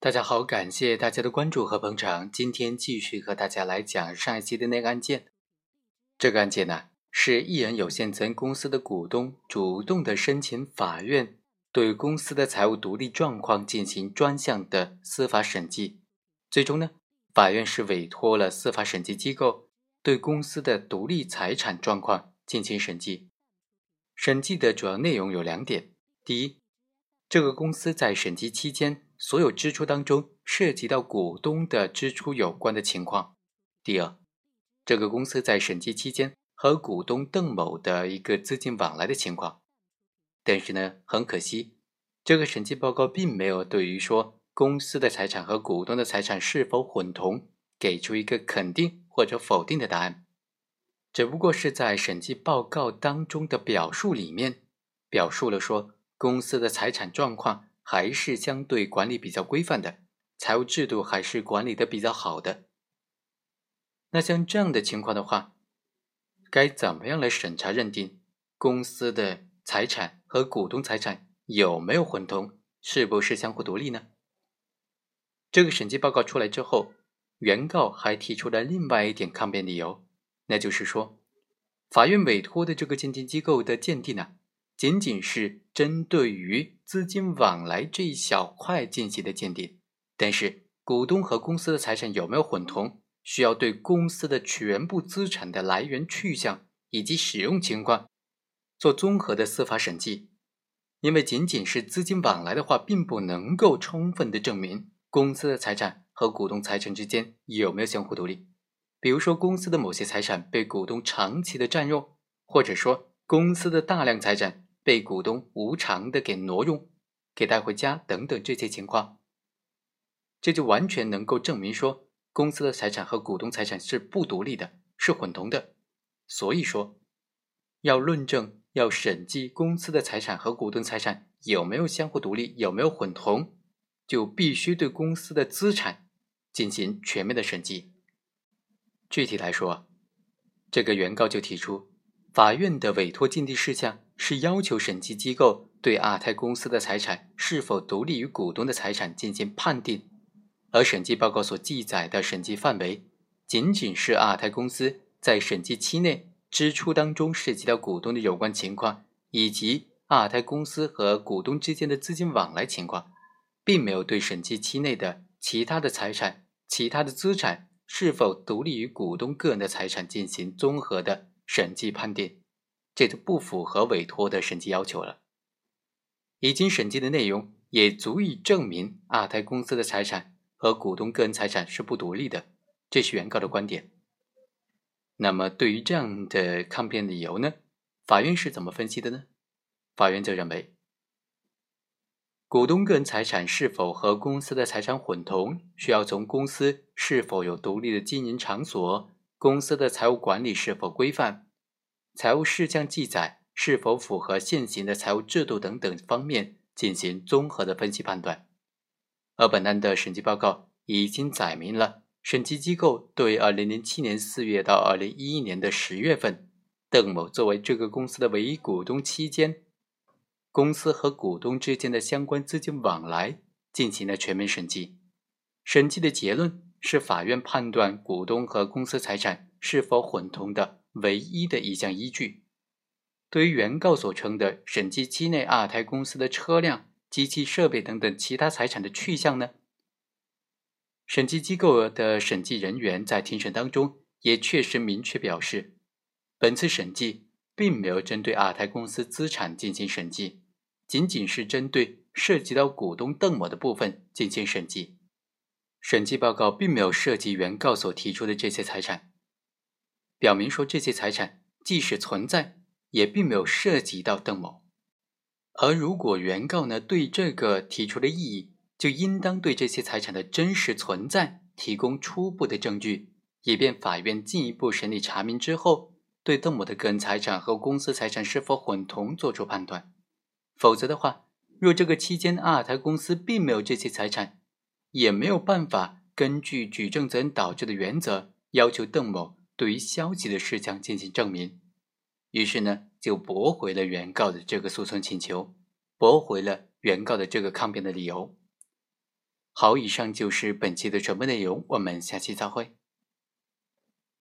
大家好，感谢大家的关注和捧场。今天继续和大家来讲上一期的那个案件。这个案件呢，是艺人有限责任公司的股东主动的申请法院对公司的财务独立状况进行专项的司法审计。最终呢，法院是委托了司法审计机构对公司的独立财产状况进行审计。审计的主要内容有两点：第一，这个公司在审计期间所有支出当中涉及到股东的支出有关的情况；第二，这个公司在审计期间和股东邓某的一个资金往来的情况。但是呢，很可惜，这个审计报告并没有对于说公司的财产和股东的财产是否混同给出一个肯定或者否定的答案，只不过是在审计报告当中的表述里面表述了说。公司的财产状况还是相对管理比较规范的，财务制度还是管理的比较好的。那像这样的情况的话，该怎么样来审查认定公司的财产和股东财产有没有混同，是不是相互独立呢？这个审计报告出来之后，原告还提出了另外一点抗辩理由，那就是说，法院委托的这个鉴定机构的鉴定呢？仅仅是针对于资金往来这一小块进行的鉴定，但是股东和公司的财产有没有混同，需要对公司的全部资产的来源去向以及使用情况做综合的司法审计。因为仅仅是资金往来的话，并不能够充分的证明公司的财产和股东财产之间有没有相互独立。比如说，公司的某些财产被股东长期的占用，或者说公司的大量财产。被股东无偿的给挪用、给带回家等等这些情况，这就完全能够证明说公司的财产和股东财产是不独立的，是混同的。所以说，要论证、要审计公司的财产和股东财产有没有相互独立、有没有混同，就必须对公司的资产进行全面的审计。具体来说，这个原告就提出。法院的委托鉴定事项是要求审计机构对亚太公司的财产是否独立于股东的财产进行判定，而审计报告所记载的审计范围，仅仅是亚太公司在审计期内支出当中涉及到股东的有关情况，以及亚太公司和股东之间的资金往来情况，并没有对审计期内的其他的财产、其他的资产是否独立于股东个人的财产进行综合的。审计判定，这就不符合委托的审计要求了。已经审计的内容也足以证明阿泰公司的财产和股东个人财产是不独立的，这是原告的观点。那么，对于这样的抗辩理由呢？法院是怎么分析的呢？法院就认为，股东个人财产是否和公司的财产混同，需要从公司是否有独立的经营场所。公司的财务管理是否规范，财务事项记载是否符合现行的财务制度等等方面进行综合的分析判断。而本案的审计报告已经载明了审计机构对2007年4月到2011年的十月份，邓某作为这个公司的唯一股东期间，公司和股东之间的相关资金往来进行了全面审计。审计的结论。是法院判断股东和公司财产是否混同的唯一的一项依据。对于原告所称的审计期内二胎公司的车辆、机器设备等等其他财产的去向呢？审计机构的审计人员在庭审当中也确实明确表示，本次审计并没有针对二胎公司资产进行审计，仅仅是针对涉及到股东邓某的部分进行审计。审计报告并没有涉及原告所提出的这些财产，表明说这些财产即使存在，也并没有涉及到邓某。而如果原告呢对这个提出的异议，就应当对这些财产的真实存在提供初步的证据，以便法院进一步审理查明之后，对邓某的个人财产和公司财产是否混同作出判断。否则的话，若这个期间阿尔泰公司并没有这些财产，也没有办法根据举证责任导致的原则要求邓某对于消极的事项进行证明，于是呢就驳回了原告的这个诉讼请求，驳回了原告的这个抗辩的理由。好，以上就是本期的全部内容，我们下期再会。